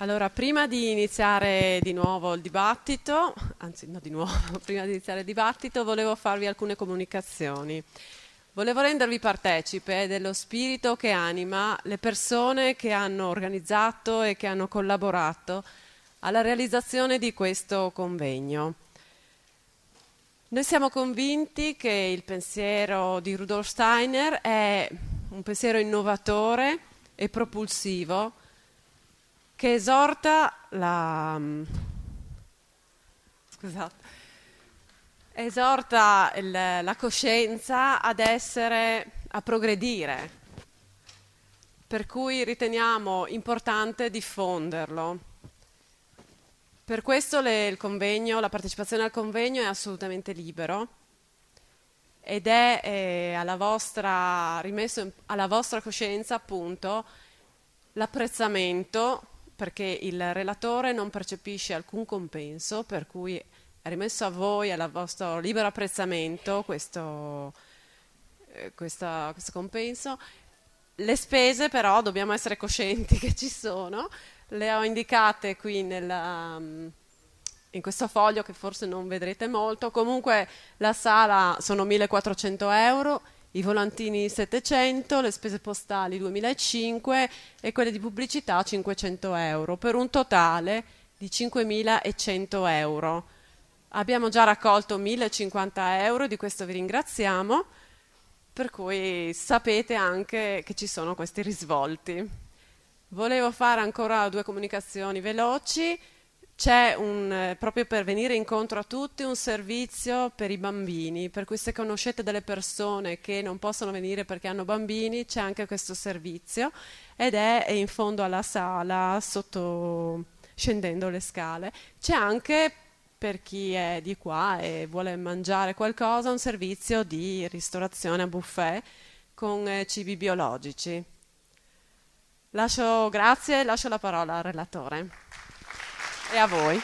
Allora, prima di iniziare di nuovo il dibattito, anzi no di nuovo, prima di iniziare il dibattito volevo farvi alcune comunicazioni. Volevo rendervi partecipe dello spirito che anima le persone che hanno organizzato e che hanno collaborato alla realizzazione di questo convegno. Noi siamo convinti che il pensiero di Rudolf Steiner è un pensiero innovatore e propulsivo che esorta la, scusate, esorta il, la coscienza ad essere, a progredire, per cui riteniamo importante diffonderlo. Per questo le, convegno, la partecipazione al convegno è assolutamente libero ed è eh, alla vostra, rimesso alla vostra coscienza appunto l'apprezzamento perché il relatore non percepisce alcun compenso, per cui è rimesso a voi, al vostro libero apprezzamento questo, eh, questo compenso. Le spese però dobbiamo essere coscienti che ci sono, le ho indicate qui nella, um, in questo foglio che forse non vedrete molto, comunque la sala sono 1400 euro i volantini 700, le spese postali 2005 e quelle di pubblicità 500 euro, per un totale di 5.100 euro. Abbiamo già raccolto 1.050 euro, di questo vi ringraziamo, per cui sapete anche che ci sono questi risvolti. Volevo fare ancora due comunicazioni veloci c'è un, eh, proprio per venire incontro a tutti un servizio per i bambini, per cui se conoscete delle persone che non possono venire perché hanno bambini, c'è anche questo servizio ed è in fondo alla sala, sotto, scendendo le scale. C'è anche per chi è di qua e vuole mangiare qualcosa un servizio di ristorazione a buffet con eh, cibi biologici. Lascio, grazie lascio la parola al relatore e a voi.